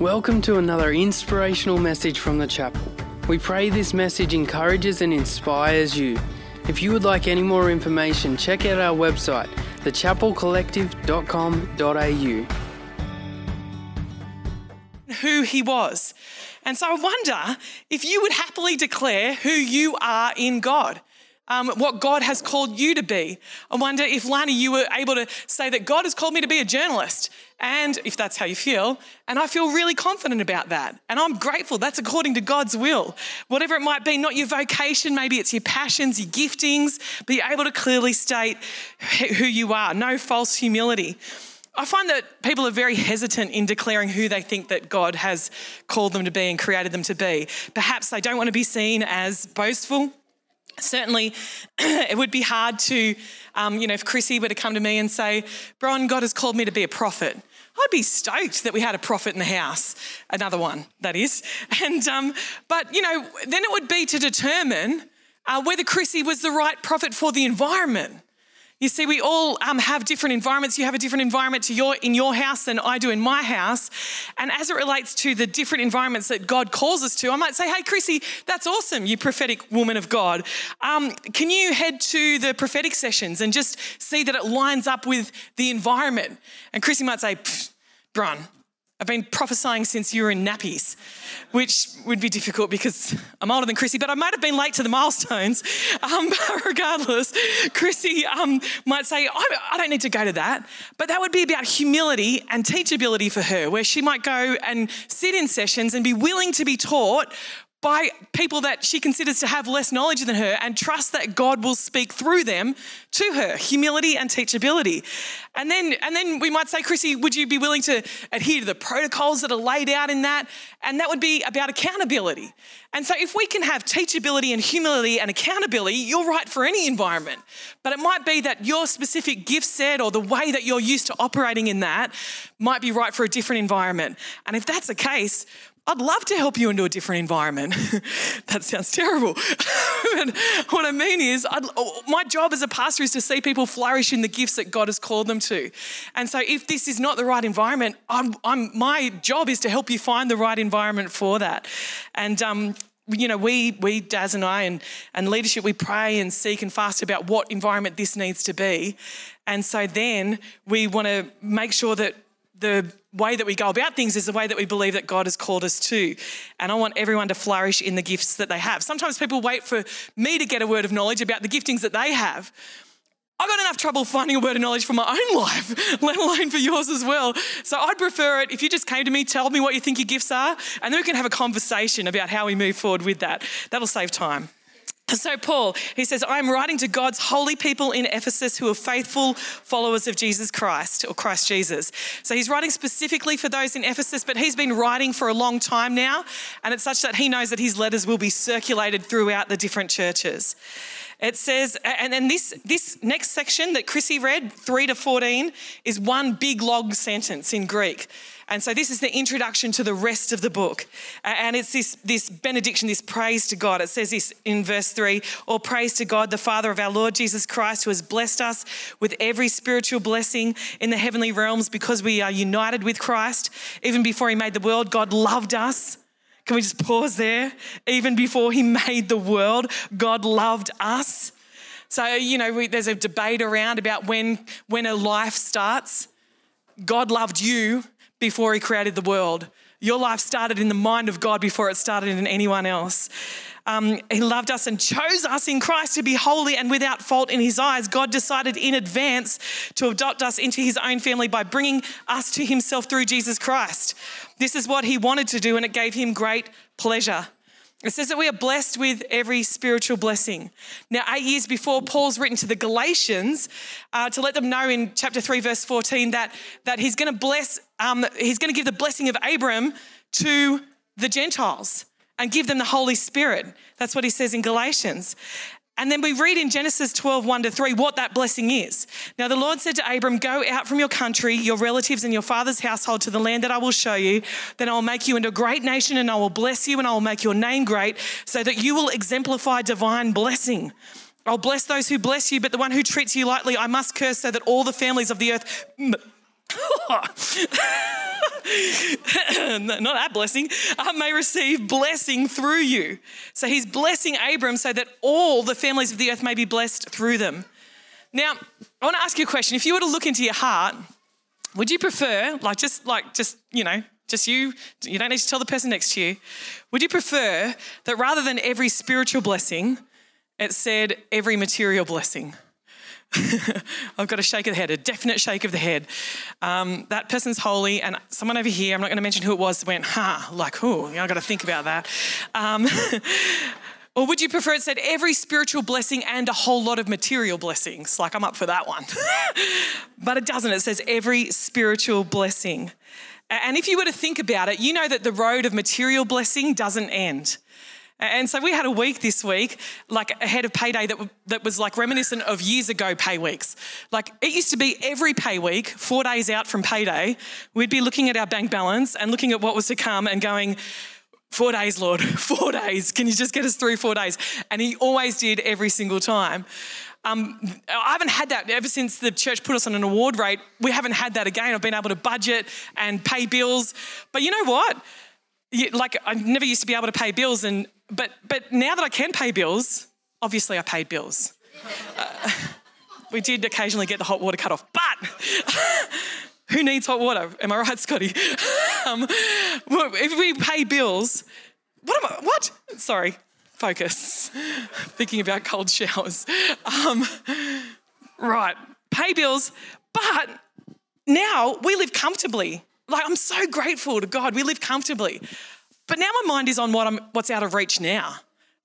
Welcome to another inspirational message from the chapel. We pray this message encourages and inspires you. If you would like any more information, check out our website, thechapelcollective.com.au. who he was. And so I wonder if you would happily declare who you are in God. Um, what God has called you to be. I wonder if, Lani, you were able to say that God has called me to be a journalist, and if that's how you feel, and I feel really confident about that. And I'm grateful. That's according to God's will. Whatever it might be, not your vocation, maybe it's your passions, your giftings, you're able to clearly state who you are. No false humility. I find that people are very hesitant in declaring who they think that God has called them to be and created them to be. Perhaps they don't want to be seen as boastful. Certainly, it would be hard to, um, you know, if Chrissy were to come to me and say, Bron, God has called me to be a prophet. I'd be stoked that we had a prophet in the house, another one, that is. And, um, but, you know, then it would be to determine uh, whether Chrissy was the right prophet for the environment. You see, we all um, have different environments. You have a different environment to your, in your house than I do in my house. And as it relates to the different environments that God calls us to, I might say, hey, Chrissy, that's awesome, you prophetic woman of God. Um, can you head to the prophetic sessions and just see that it lines up with the environment? And Chrissy might say, Bron, I've been prophesying since you were in nappies, which would be difficult because I'm older than Chrissy, but I might have been late to the milestones. Um, but regardless, Chrissy um, might say, I, I don't need to go to that. But that would be about humility and teachability for her, where she might go and sit in sessions and be willing to be taught by people that she considers to have less knowledge than her and trust that God will speak through them to her humility and teachability. And then and then we might say Chrissy would you be willing to adhere to the protocols that are laid out in that? And that would be about accountability. And so if we can have teachability and humility and accountability you're right for any environment. But it might be that your specific gift set or the way that you're used to operating in that might be right for a different environment. And if that's the case I'd love to help you into a different environment. that sounds terrible. what I mean is, I'd, my job as a pastor is to see people flourish in the gifts that God has called them to. And so, if this is not the right environment, I'm, I'm, my job is to help you find the right environment for that. And um, you know, we, we, Daz and I, and, and leadership, we pray and seek and fast about what environment this needs to be. And so then we want to make sure that the way that we go about things is the way that we believe that God has called us to. And I want everyone to flourish in the gifts that they have. Sometimes people wait for me to get a word of knowledge about the giftings that they have. I've got enough trouble finding a word of knowledge for my own life, let alone for yours as well. So I'd prefer it if you just came to me, tell me what you think your gifts are, and then we can have a conversation about how we move forward with that. That'll save time. So, Paul, he says, I'm writing to God's holy people in Ephesus who are faithful followers of Jesus Christ or Christ Jesus. So, he's writing specifically for those in Ephesus, but he's been writing for a long time now. And it's such that he knows that his letters will be circulated throughout the different churches. It says, and then this, this next section that Chrissy read, 3 to 14, is one big long sentence in Greek. And so this is the introduction to the rest of the book. And it's this, this benediction, this praise to God. It says this in verse 3 All praise to God, the Father of our Lord Jesus Christ, who has blessed us with every spiritual blessing in the heavenly realms because we are united with Christ. Even before he made the world, God loved us. Can we just pause there? Even before he made the world, God loved us. So, you know, we, there's a debate around about when, when a life starts. God loved you before he created the world. Your life started in the mind of God before it started in anyone else. Um, he loved us and chose us in Christ to be holy and without fault in his eyes. God decided in advance to adopt us into his own family by bringing us to himself through Jesus Christ. This is what he wanted to do, and it gave him great pleasure. It says that we are blessed with every spiritual blessing. Now, eight years before, Paul's written to the Galatians uh, to let them know in chapter 3, verse 14, that, that he's going to bless, um, he's going to give the blessing of Abram to the Gentiles and give them the Holy Spirit. That's what he says in Galatians. And then we read in Genesis 12, 1 to 3, what that blessing is. Now, the Lord said to Abram, Go out from your country, your relatives, and your father's household to the land that I will show you. Then I will make you into a great nation, and I will bless you, and I will make your name great, so that you will exemplify divine blessing. I'll bless those who bless you, but the one who treats you lightly, I must curse, so that all the families of the earth not that blessing, I may receive blessing through you. So he's blessing Abram so that all the families of the earth may be blessed through them. Now, I want to ask you a question. If you were to look into your heart, would you prefer, like just like just, you know, just you, you don't need to tell the person next to you, would you prefer that rather than every spiritual blessing, it said every material blessing? I've got a shake of the head, a definite shake of the head. Um, that person's holy, and someone over here, I'm not going to mention who it was, went, huh, like, oh, I've got to think about that. Um, or would you prefer it said every spiritual blessing and a whole lot of material blessings? Like, I'm up for that one. but it doesn't, it says every spiritual blessing. And if you were to think about it, you know that the road of material blessing doesn't end. And so we had a week this week, like ahead of payday, that, that was like reminiscent of years ago pay weeks. Like it used to be every pay week, four days out from payday, we'd be looking at our bank balance and looking at what was to come and going, Four days, Lord, four days. Can you just get us through four days? And He always did every single time. Um, I haven't had that ever since the church put us on an award rate. We haven't had that again. I've been able to budget and pay bills. But you know what? like I never used to be able to pay bills, and but but now that I can pay bills, obviously I paid bills. Uh, we did occasionally get the hot water cut off, but who needs hot water? Am I right, Scotty? um, if we pay bills, what am I? What? Sorry, focus. Thinking about cold showers. Um, right, pay bills, but now we live comfortably. Like, I'm so grateful to God. We live comfortably. But now my mind is on what I'm, what's out of reach now.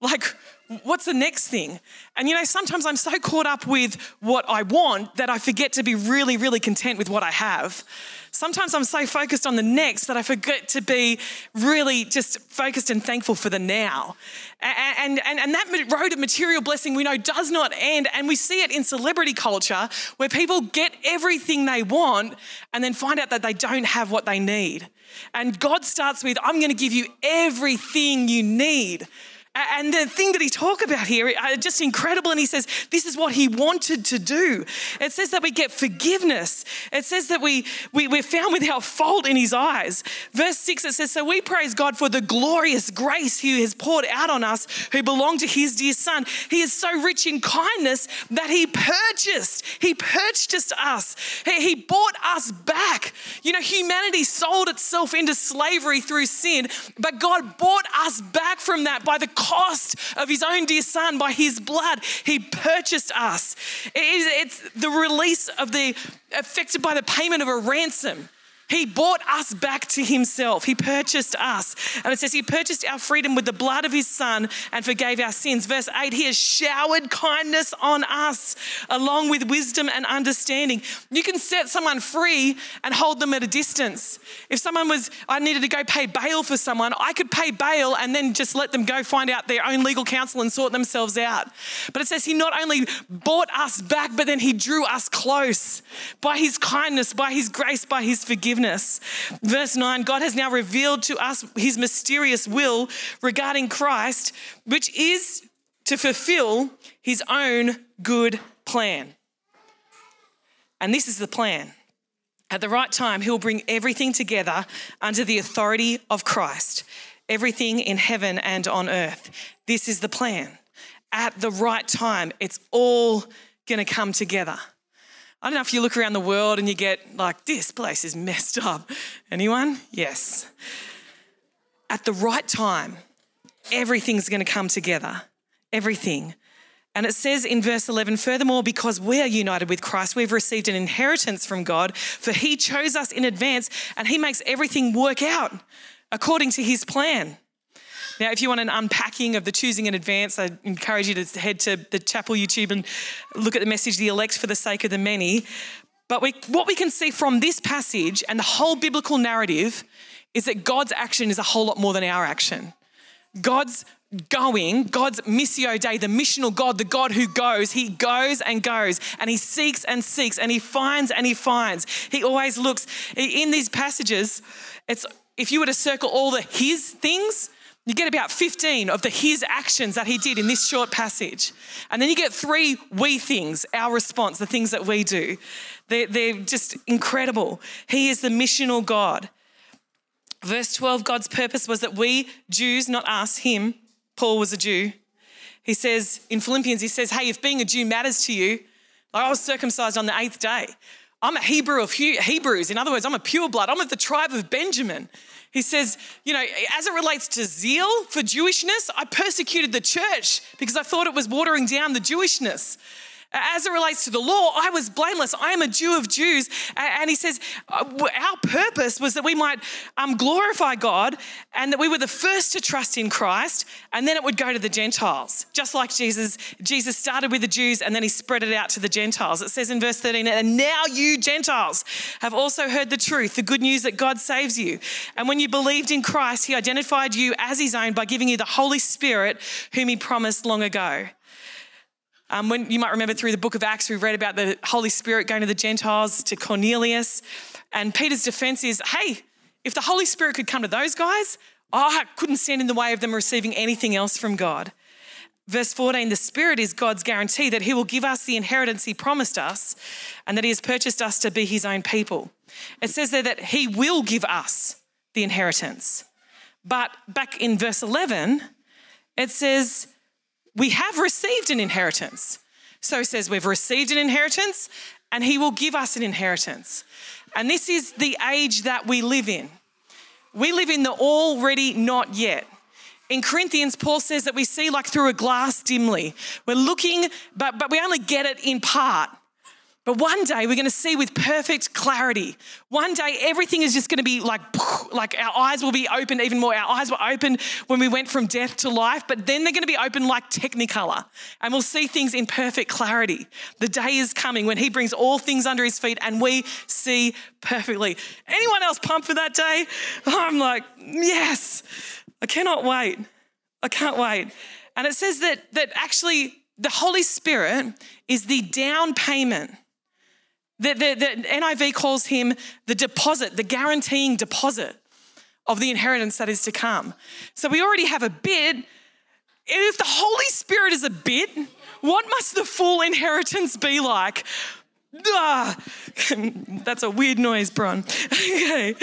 Like, what's the next thing? And you know, sometimes I'm so caught up with what I want that I forget to be really, really content with what I have. Sometimes I'm so focused on the next that I forget to be really just focused and thankful for the now. And, and, and that road of material blessing we know does not end. And we see it in celebrity culture where people get everything they want and then find out that they don't have what they need. And God starts with, I'm going to give you everything you need. And the thing that he talk about here, uh, just incredible. And he says, this is what he wanted to do. It says that we get forgiveness. It says that we, we, we're found without fault in his eyes. Verse six, it says, so we praise God for the glorious grace he has poured out on us who belong to his dear son. He is so rich in kindness that he purchased, he purchased us. He, he bought us back. You know, humanity sold itself into slavery through sin, but God bought us back from that by the cost of his own dear son, by his blood, he purchased us. It's the release of the, affected by the payment of a ransom. He bought us back to himself. He purchased us. And it says he purchased our freedom with the blood of his son and forgave our sins. Verse 8, he has showered kindness on us along with wisdom and understanding. You can set someone free and hold them at a distance. If someone was, I needed to go pay bail for someone, I could pay bail and then just let them go find out their own legal counsel and sort themselves out. But it says he not only bought us back, but then he drew us close by his kindness, by his grace, by his forgiveness forgiveness. Verse 9 God has now revealed to us his mysterious will regarding Christ, which is to fulfill his own good plan. And this is the plan. At the right time, he'll bring everything together under the authority of Christ, everything in heaven and on earth. This is the plan. At the right time, it's all going to come together. I don't know if you look around the world and you get like, this place is messed up. Anyone? Yes. At the right time, everything's going to come together. Everything. And it says in verse 11, furthermore, because we are united with Christ, we've received an inheritance from God, for he chose us in advance and he makes everything work out according to his plan. Now, if you want an unpacking of the choosing in advance, I encourage you to head to the chapel YouTube and look at the message, The Elect for the Sake of the Many. But we, what we can see from this passage and the whole biblical narrative is that God's action is a whole lot more than our action. God's going, God's missio Dei, the missional God, the God who goes, he goes and goes and he seeks and seeks and he finds and he finds. He always looks in these passages. It's if you were to circle all the his things, you get about 15 of the his actions that he did in this short passage. And then you get three we things, our response, the things that we do. They're, they're just incredible. He is the missional God. Verse 12 God's purpose was that we, Jews, not us, him, Paul was a Jew. He says in Philippians, he says, Hey, if being a Jew matters to you, like I was circumcised on the eighth day. I'm a Hebrew of Hebrews. In other words, I'm a pure blood. I'm of the tribe of Benjamin. He says, you know, as it relates to zeal for Jewishness, I persecuted the church because I thought it was watering down the Jewishness. As it relates to the law, I was blameless. I am a Jew of Jews. And he says, uh, our purpose was that we might um, glorify God and that we were the first to trust in Christ, and then it would go to the Gentiles. Just like Jesus, Jesus started with the Jews and then he spread it out to the Gentiles. It says in verse 13, and now you Gentiles have also heard the truth, the good news that God saves you. And when you believed in Christ, he identified you as his own by giving you the Holy Spirit, whom he promised long ago. Um, when you might remember through the book of Acts, we've read about the Holy Spirit going to the Gentiles, to Cornelius. And Peter's defense is hey, if the Holy Spirit could come to those guys, I couldn't stand in the way of them receiving anything else from God. Verse 14 the Spirit is God's guarantee that He will give us the inheritance He promised us and that He has purchased us to be His own people. It says there that He will give us the inheritance. But back in verse 11, it says, we have received an inheritance. So he says, We've received an inheritance and he will give us an inheritance. And this is the age that we live in. We live in the already not yet. In Corinthians, Paul says that we see like through a glass dimly. We're looking, but, but we only get it in part. But one day we're going to see with perfect clarity. One day everything is just going to be like, like our eyes will be opened even more. Our eyes were open when we went from death to life, but then they're going to be open like Technicolor. And we'll see things in perfect clarity. The day is coming when He brings all things under His feet and we see perfectly. Anyone else pumped for that day? I'm like, yes, I cannot wait. I can't wait. And it says that, that actually the Holy Spirit is the down payment the, the, the NIV calls him the deposit, the guaranteeing deposit of the inheritance that is to come. So we already have a bit. If the Holy Spirit is a bit, what must the full inheritance be like? Ah, that's a weird noise, Bron. okay.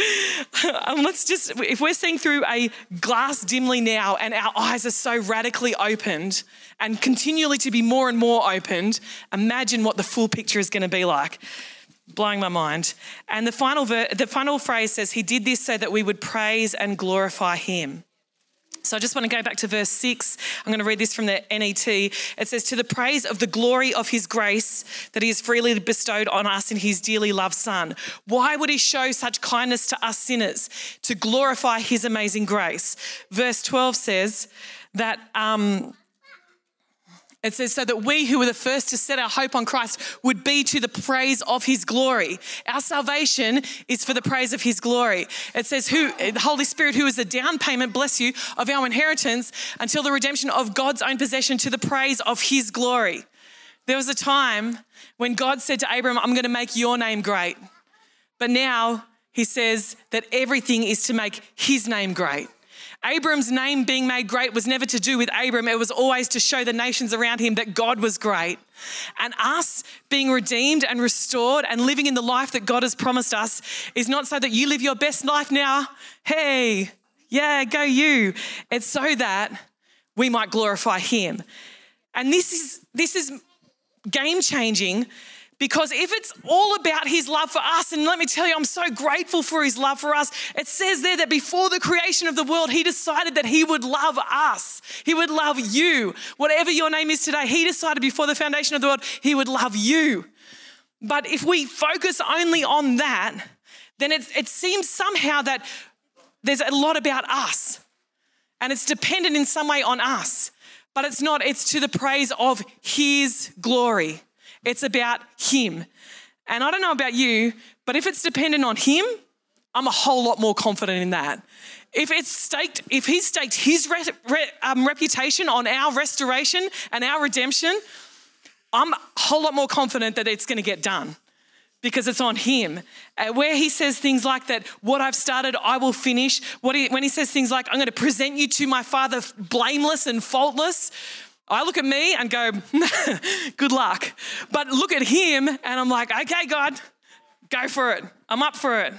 Um, let's just, if we're seeing through a glass dimly now and our eyes are so radically opened and continually to be more and more opened, imagine what the full picture is going to be like. Blowing my mind. And the final, ver- the final phrase says, He did this so that we would praise and glorify Him. So I just want to go back to verse 6. I'm going to read this from the NET. It says, To the praise of the glory of his grace that he has freely bestowed on us in his dearly loved Son. Why would he show such kindness to us sinners? To glorify his amazing grace. Verse 12 says that. Um, it says, so that we who were the first to set our hope on Christ would be to the praise of his glory. Our salvation is for the praise of his glory. It says, who, the Holy Spirit, who is the down payment, bless you, of our inheritance until the redemption of God's own possession to the praise of his glory. There was a time when God said to Abram, I'm going to make your name great. But now he says that everything is to make his name great. Abram's name being made great was never to do with Abram, it was always to show the nations around him that God was great. And us being redeemed and restored and living in the life that God has promised us is not so that you live your best life now. Hey, yeah, go you. It's so that we might glorify him. And this is this is game changing because if it's all about his love for us, and let me tell you, I'm so grateful for his love for us. It says there that before the creation of the world, he decided that he would love us. He would love you. Whatever your name is today, he decided before the foundation of the world, he would love you. But if we focus only on that, then it, it seems somehow that there's a lot about us and it's dependent in some way on us. But it's not, it's to the praise of his glory. It's about Him. And I don't know about you, but if it's dependent on Him, I'm a whole lot more confident in that. If it's staked, if He's staked His re, re, um, reputation on our restoration and our redemption, I'm a whole lot more confident that it's going to get done because it's on him. Uh, where he says things like that, what I've started, I will finish. He, when he says things like, I'm going to present you to my father blameless and faultless, I look at me and go, good luck. But look at him and I'm like, okay, God, go for it. I'm up for it.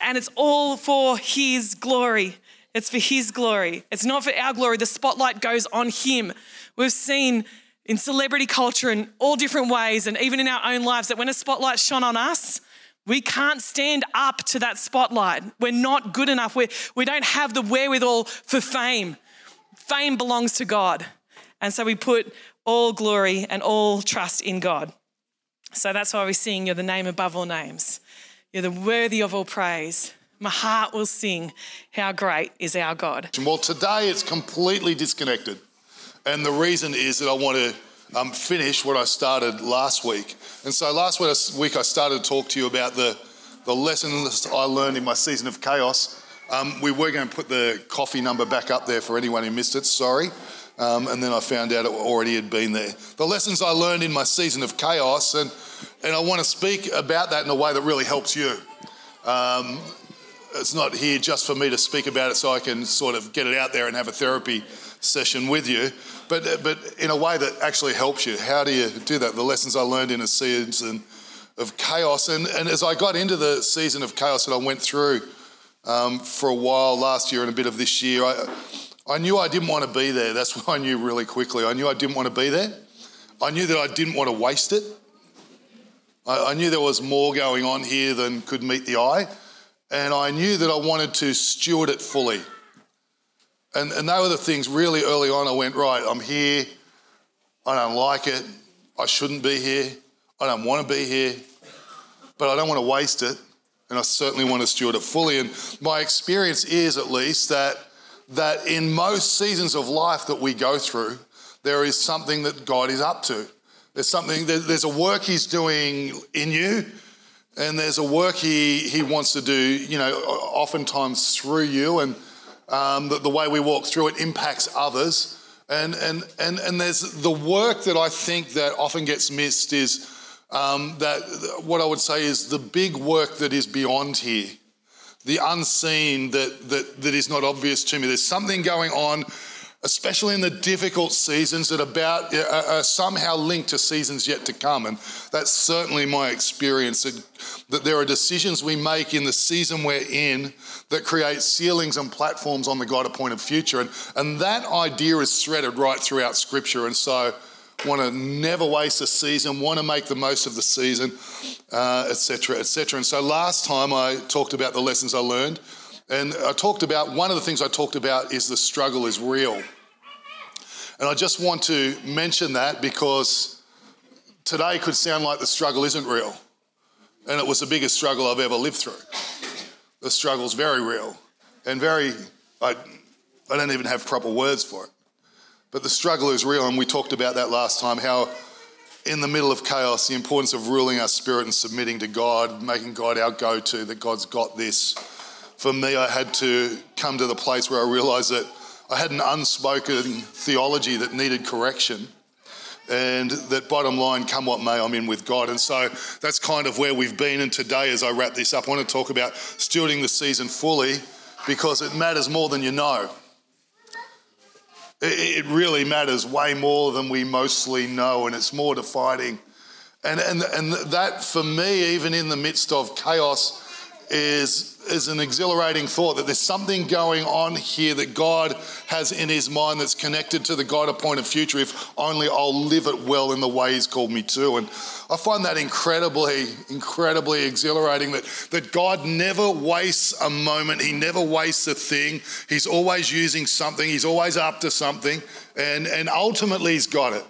and it's all for His glory. It's for His glory. It's not for our glory. The spotlight goes on Him. We've seen in celebrity culture in all different ways, and even in our own lives, that when a spotlight shone on us, we can't stand up to that spotlight. We're not good enough. We're, we don't have the wherewithal for fame. Fame belongs to God. And so we put all glory and all trust in God. So that's why we sing, You're the name above all names. You're the worthy of all praise. My heart will sing, How great is our God. Well, today it's completely disconnected. And the reason is that I want to um, finish what I started last week. And so last week I started to talk to you about the, the lessons I learned in my season of chaos. Um, we were going to put the coffee number back up there for anyone who missed it, sorry. Um, and then I found out it already had been there. The lessons I learned in my season of chaos, and, and I want to speak about that in a way that really helps you. Um, it's not here just for me to speak about it so I can sort of get it out there and have a therapy session with you, but, but in a way that actually helps you. How do you do that? The lessons I learned in a season of chaos. And, and as I got into the season of chaos that I went through um, for a while last year and a bit of this year, I, I knew I didn't want to be there. That's what I knew really quickly. I knew I didn't want to be there. I knew that I didn't want to waste it. I, I knew there was more going on here than could meet the eye. And I knew that I wanted to steward it fully. And, and they were the things really early on. I went, right, I'm here. I don't like it. I shouldn't be here. I don't want to be here. But I don't want to waste it. And I certainly want to steward it fully. And my experience is, at least, that, that in most seasons of life that we go through, there is something that God is up to. There's something, there's a work He's doing in you, and there's a work He, he wants to do, you know, oftentimes through you. And um, the, the, way we walk through it impacts others. And, and, and, and there's the work that I think that often gets missed is um, that what I would say is the big work that is beyond here, the unseen that, that, that is not obvious to me. There's something going on especially in the difficult seasons that about uh, are somehow linked to seasons yet to come. And that's certainly my experience that, that there are decisions we make in the season we're in that create ceilings and platforms on the God appointed future. And, and that idea is threaded right throughout Scripture. And so, want to never waste a season, want to make the most of the season, etc., uh, etc. Et and so, last time I talked about the lessons I learned. And I talked about one of the things I talked about is the struggle is real. And I just want to mention that because today could sound like the struggle isn't real. And it was the biggest struggle I've ever lived through. The struggle's very real and very, I, I don't even have proper words for it. But the struggle is real, and we talked about that last time how in the middle of chaos, the importance of ruling our spirit and submitting to God, making God our go to, that God's got this. For me, I had to come to the place where I realized that I had an unspoken theology that needed correction. And that bottom line, come what may, I'm in with God. And so that's kind of where we've been. And today, as I wrap this up, I want to talk about stewarding the season fully because it matters more than you know. It really matters way more than we mostly know, and it's more defining. And, and, and that, for me, even in the midst of chaos, is is an exhilarating thought that there's something going on here that God has in his mind that's connected to the God appointed future if only I'll live it well in the way he's called me to. And I find that incredibly, incredibly exhilarating that, that God never wastes a moment, he never wastes a thing. He's always using something, he's always up to something, and, and ultimately he's got it.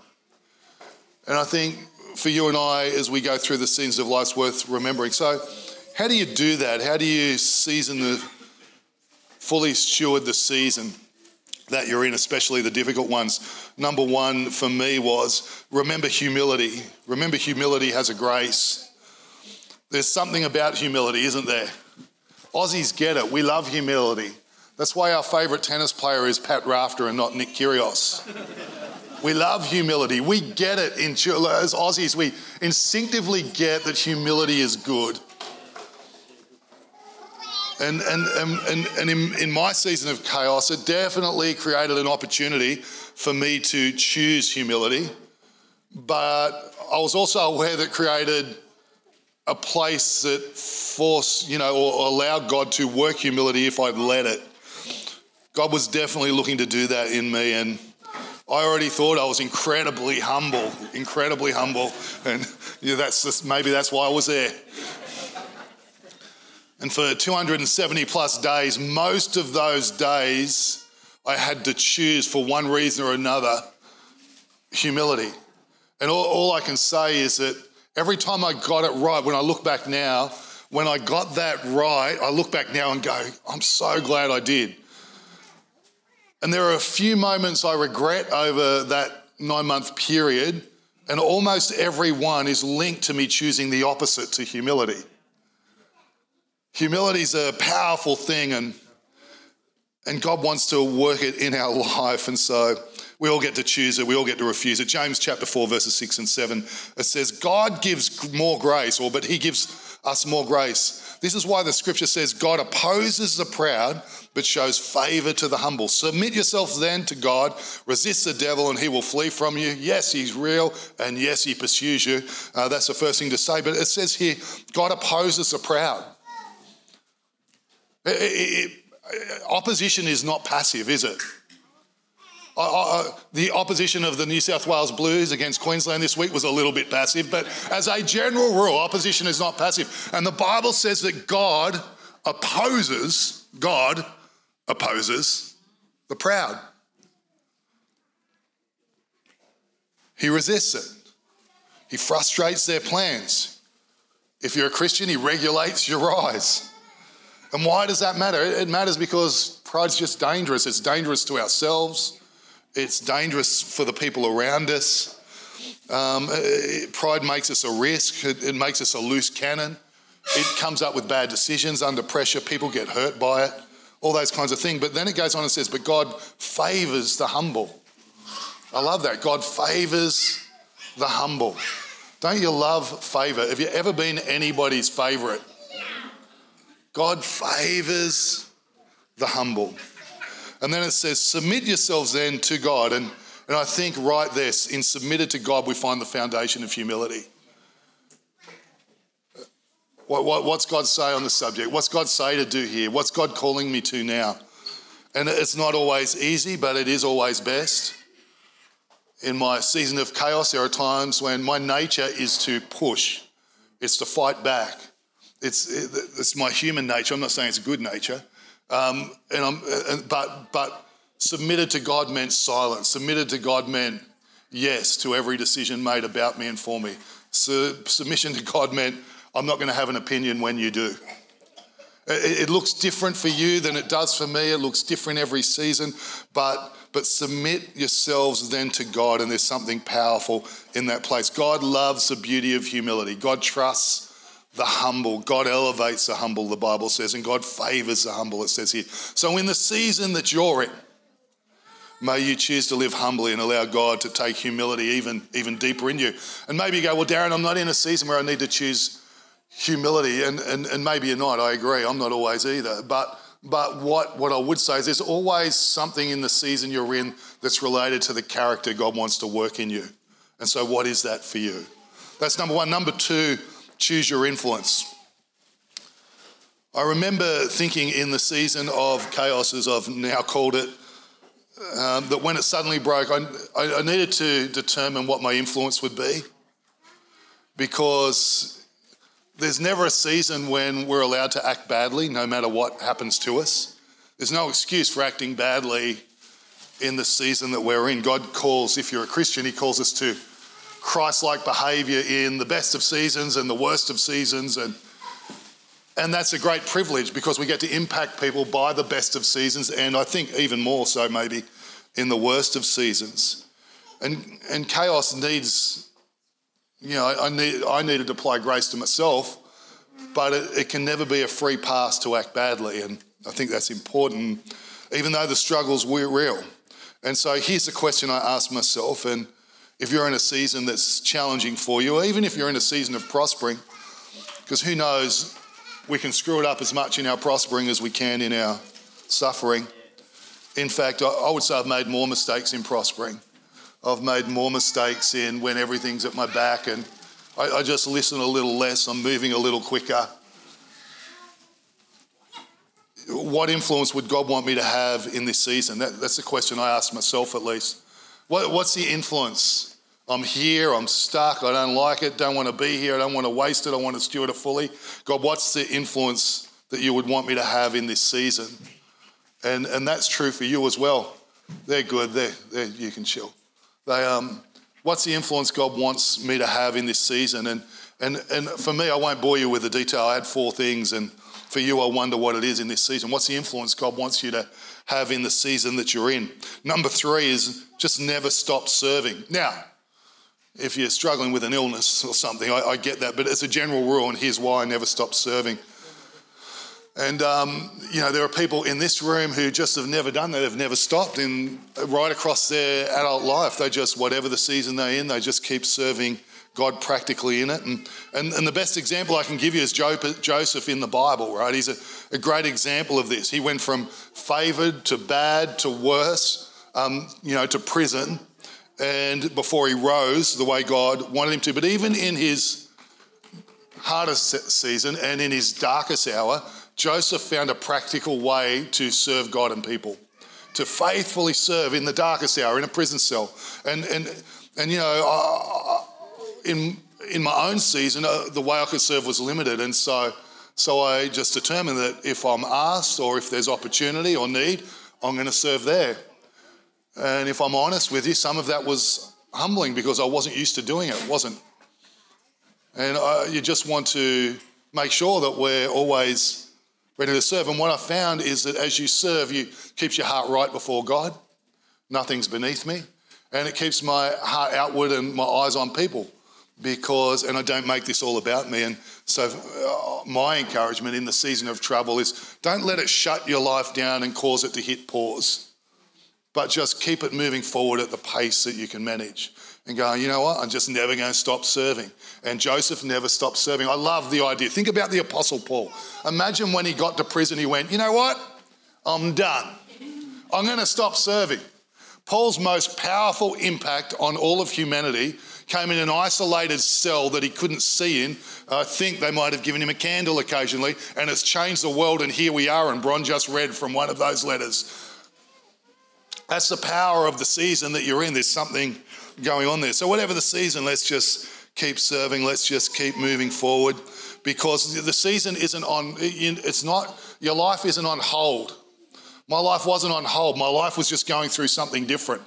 And I think for you and I, as we go through the scenes of life's worth remembering. So, how do you do that? How do you season the, fully steward the season that you're in, especially the difficult ones? Number one for me was remember humility. Remember, humility has a grace. There's something about humility, isn't there? Aussies get it. We love humility. That's why our favourite tennis player is Pat Rafter and not Nick Kyrgios. we love humility. We get it in, as Aussies. We instinctively get that humility is good. And, and, and, and, in, in my season of chaos, it definitely created an opportunity for me to choose humility. But I was also aware that created a place that forced, you know, or, allowed God to work humility if I'd let it. God was definitely looking to do that in me, and I already thought I was incredibly humble, incredibly humble, and yeah, that's just, maybe that's why I was there. And for 270 plus days, most of those days, I had to choose for one reason or another humility. And all, all I can say is that every time I got it right, when I look back now, when I got that right, I look back now and go, I'm so glad I did. And there are a few moments I regret over that nine month period, and almost every one is linked to me choosing the opposite to humility. Humility is a powerful thing, and, and God wants to work it in our life. And so we all get to choose it, we all get to refuse it. James chapter 4, verses 6 and 7, it says, God gives more grace, or but He gives us more grace. This is why the scripture says, God opposes the proud, but shows favor to the humble. Submit yourself then to God, resist the devil, and he will flee from you. Yes, he's real, and yes, he pursues you. Uh, that's the first thing to say. But it says here, God opposes the proud. It, it, it, opposition is not passive, is it? The opposition of the New South Wales Blues against Queensland this week was a little bit passive, but as a general rule, opposition is not passive. And the Bible says that God opposes, God opposes the proud. He resists it, He frustrates their plans. If you're a Christian, He regulates your eyes. And why does that matter? It matters because pride's just dangerous. It's dangerous to ourselves. It's dangerous for the people around us. Um, it, pride makes us a risk, it, it makes us a loose cannon. It comes up with bad decisions under pressure. People get hurt by it, all those kinds of things. But then it goes on and says, But God favors the humble. I love that. God favors the humble. Don't you love favor? Have you ever been anybody's favorite? God favors the humble. And then it says, Submit yourselves then to God. And, and I think right there, in submitted to God, we find the foundation of humility. What, what, what's God say on the subject? What's God say to do here? What's God calling me to now? And it's not always easy, but it is always best. In my season of chaos, there are times when my nature is to push, it's to fight back. It's, it's my human nature. I'm not saying it's a good nature, um, and I'm, but, but submitted to God meant silence. Submitted to God meant yes to every decision made about me and for me. Submission to God meant I'm not going to have an opinion when you do. It looks different for you than it does for me. It looks different every season, but but submit yourselves then to God, and there's something powerful in that place. God loves the beauty of humility. God trusts the humble. God elevates the humble, the Bible says, and God favors the humble, it says here. So, in the season that you're in, may you choose to live humbly and allow God to take humility even, even deeper in you. And maybe you go, Well, Darren, I'm not in a season where I need to choose humility, and, and, and maybe you're not. I agree, I'm not always either. But but what, what I would say is there's always something in the season you're in that's related to the character God wants to work in you. And so, what is that for you? That's number one. Number two, choose your influence. I remember thinking in the season of chaos, as I've now called it, um, that when it suddenly broke, I, I needed to determine what my influence would be because there's never a season when we're allowed to act badly, no matter what happens to us. There's no excuse for acting badly in the season that we're in. God calls, if you're a Christian, He calls us to Christ like behavior in the best of seasons and the worst of seasons. And, and that's a great privilege because we get to impact people by the best of seasons, and I think even more so, maybe, in the worst of seasons. And, and chaos needs, you know, I, need, I needed to apply grace to myself, but it, it can never be a free pass to act badly. And I think that's important, even though the struggles were real. And so here's the question I asked myself, and if you're in a season that's challenging for you, or even if you're in a season of prospering, because who knows, we can screw it up as much in our prospering as we can in our suffering. In fact, I would say I've made more mistakes in prospering. I've made more mistakes in when everything's at my back and I, I just listen a little less. I'm moving a little quicker. What influence would God want me to have in this season? That, that's the question I ask myself at least. What, what's the influence? I'm here, I'm stuck, I don't like it, don't want to be here, I don't want to waste it, I want to steward it fully. God, what's the influence that you would want me to have in this season? And, and that's true for you as well. They're good, they're, they're, you can chill. They, um, what's the influence God wants me to have in this season? And, and, and for me, I won't bore you with the detail. I had four things, and for you, I wonder what it is in this season. What's the influence God wants you to have in the season that you're in? Number three is just never stop serving. Now, if you're struggling with an illness or something, I, I get that. But as a general rule, and here's why I never stop serving. And, um, you know, there are people in this room who just have never done that. They've never stopped. And right across their adult life, they just, whatever the season they're in, they just keep serving God practically in it. And, and, and the best example I can give you is Joseph in the Bible, right? He's a, a great example of this. He went from favored to bad to worse, um, you know, to prison and before he rose the way God wanted him to. But even in his hardest season and in his darkest hour, Joseph found a practical way to serve God and people, to faithfully serve in the darkest hour in a prison cell. And and and you know, in in my own season, uh, the way I could serve was limited, and so so I just determined that if I'm asked or if there's opportunity or need, I'm going to serve there. And if I'm honest with you, some of that was humbling because I wasn't used to doing it, wasn't. And I, you just want to make sure that we're always ready to serve. And what I found is that as you serve, you keeps your heart right before God. Nothing's beneath me, and it keeps my heart outward and my eyes on people. Because, and I don't make this all about me. And so, uh, my encouragement in the season of trouble is don't let it shut your life down and cause it to hit pause but just keep it moving forward at the pace that you can manage and go, you know what, I'm just never going to stop serving. And Joseph never stopped serving. I love the idea. Think about the Apostle Paul. Imagine when he got to prison, he went, you know what, I'm done. I'm going to stop serving. Paul's most powerful impact on all of humanity came in an isolated cell that he couldn't see in. I think they might have given him a candle occasionally, and it's changed the world. And here we are. And Bron just read from one of those letters that's the power of the season that you're in. There's something going on there. So, whatever the season, let's just keep serving. Let's just keep moving forward because the season isn't on, it's not, your life isn't on hold. My life wasn't on hold. My life was just going through something different.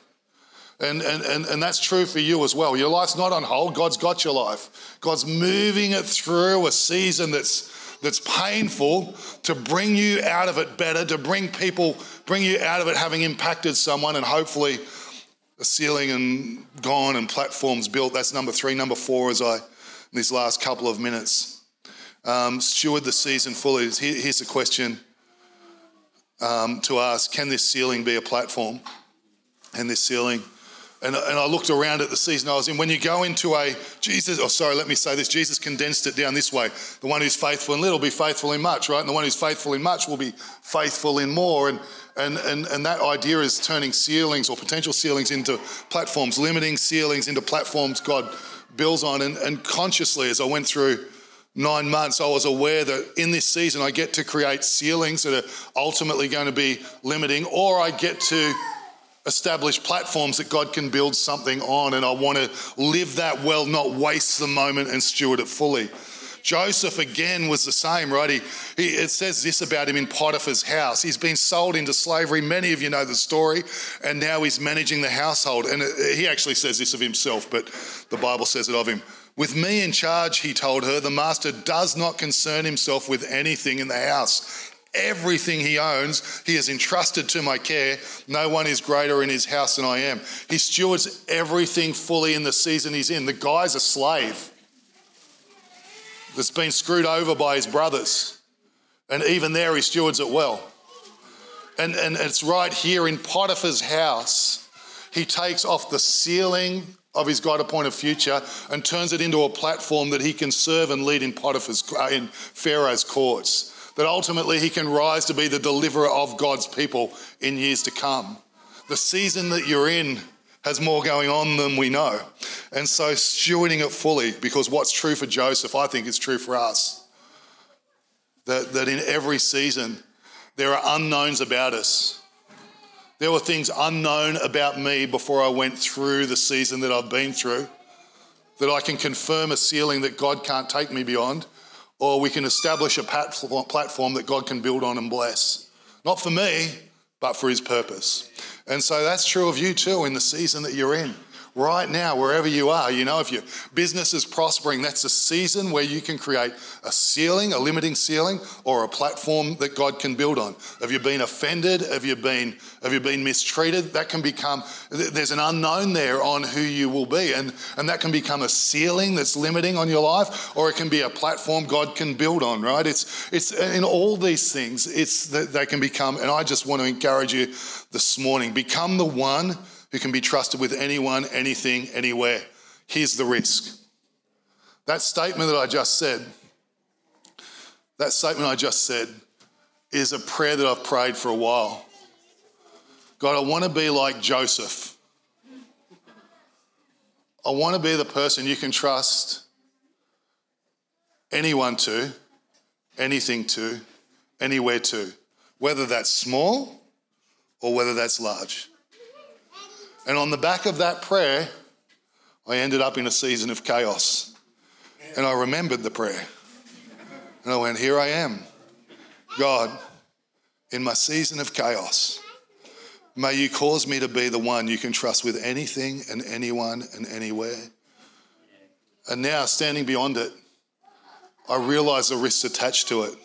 And, and, and, and that's true for you as well. Your life's not on hold. God's got your life. God's moving it through a season that's that's painful to bring you out of it better, to bring people, bring you out of it having impacted someone, and hopefully a ceiling and gone and platforms built. That's number three. Number four, as I in these last couple of minutes, um, steward the season fully. Here, here's the question um, to ask: Can this ceiling be a platform? And this ceiling and, and I looked around at the season I was in. When you go into a Jesus, oh, sorry, let me say this Jesus condensed it down this way. The one who's faithful in little will be faithful in much, right? And the one who's faithful in much will be faithful in more. And, and, and, and that idea is turning ceilings or potential ceilings into platforms, limiting ceilings into platforms God builds on. And, and consciously, as I went through nine months, I was aware that in this season I get to create ceilings that are ultimately going to be limiting, or I get to establish platforms that God can build something on. And I want to live that well, not waste the moment and steward it fully. Joseph again was the same, right? He, he, it says this about him in Potiphar's house. He's been sold into slavery. Many of you know the story, and now he's managing the household. And it, he actually says this of himself, but the Bible says it of him. With me in charge, he told her, the master does not concern himself with anything in the house. Everything he owns, he has entrusted to my care. No one is greater in his house than I am. He stewards everything fully in the season he's in. The guy's a slave that's been screwed over by his brothers. And even there, he stewards it well. And, and it's right here in Potiphar's house, he takes off the ceiling of his God appointed future and turns it into a platform that he can serve and lead in Potiphar's, uh, in Pharaoh's courts that ultimately he can rise to be the deliverer of God's people in years to come. The season that you're in has more going on than we know. And so stewarding it fully, because what's true for Joseph, I think is true for us. That, that in every season, there are unknowns about us. There were things unknown about me before I went through the season that I've been through, that I can confirm a ceiling that God can't take me beyond, or we can establish a platform that God can build on and bless. Not for me, but for His purpose. And so that's true of you too in the season that you're in right now, wherever you are. You know, if your business is prospering, that's a season where you can create a ceiling, a limiting ceiling, or a platform that God can build on. Have you been offended? Have you been, have you been mistreated? That can become, there's an unknown there on who you will be. And, and that can become a ceiling that's limiting on your life, or it can be a platform God can build on, right? It's, it's in all these things, it's that they can become, and I just want to encourage you this morning, become the one who can be trusted with anyone, anything, anywhere. Here's the risk. That statement that I just said, that statement I just said, is a prayer that I've prayed for a while. God, I want to be like Joseph. I want to be the person you can trust anyone to, anything to, anywhere to, whether that's small or whether that's large. And on the back of that prayer, I ended up in a season of chaos. And I remembered the prayer. And I went, Here I am. God, in my season of chaos, may you cause me to be the one you can trust with anything and anyone and anywhere. And now, standing beyond it, I realize the risks attached to it.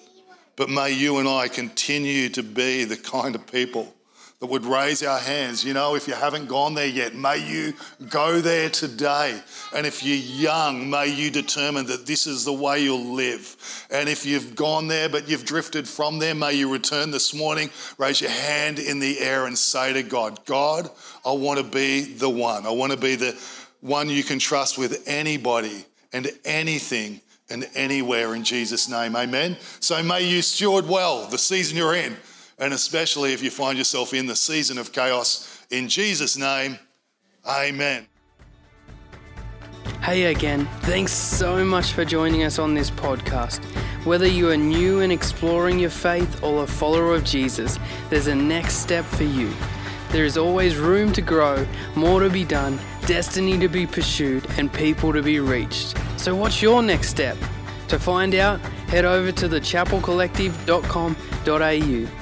But may you and I continue to be the kind of people that would raise our hands. You know, if you haven't gone there yet, may you go there today. And if you're young, may you determine that this is the way you'll live. And if you've gone there but you've drifted from there, may you return this morning, raise your hand in the air and say to God, God, I want to be the one. I want to be the one you can trust with anybody and anything and anywhere in Jesus' name. Amen. So may you steward well the season you're in and especially if you find yourself in the season of chaos. In Jesus' name, amen. Hey again, thanks so much for joining us on this podcast. Whether you are new and exploring your faith or a follower of Jesus, there's a next step for you. There is always room to grow, more to be done, destiny to be pursued, and people to be reached. So, what's your next step? To find out, head over to thechapelcollective.com.au.